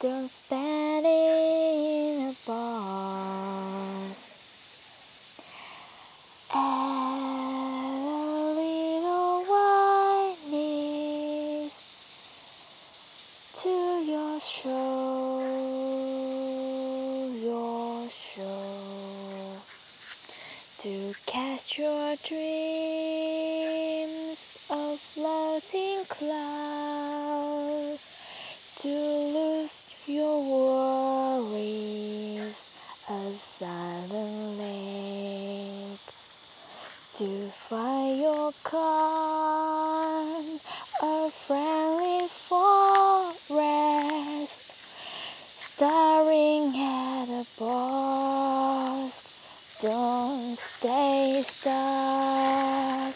Don't spend it in a bars. Add a little whiteness to your show, your show. To cast your dreams of floating cloud, to lose your worries a silent lake, to find your calm a friendly forest, staring at the bars. Don't stay stuck.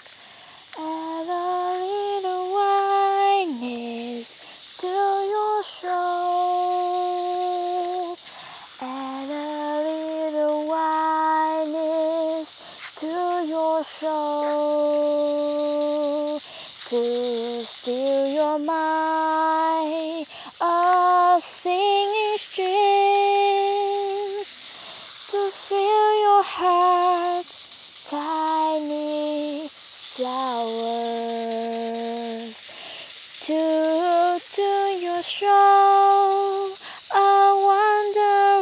To steal your mind, a singing stream to fill your heart, tiny flowers. To tune your show, a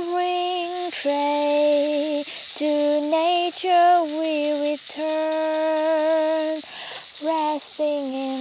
wandering train. To nature we return, singing.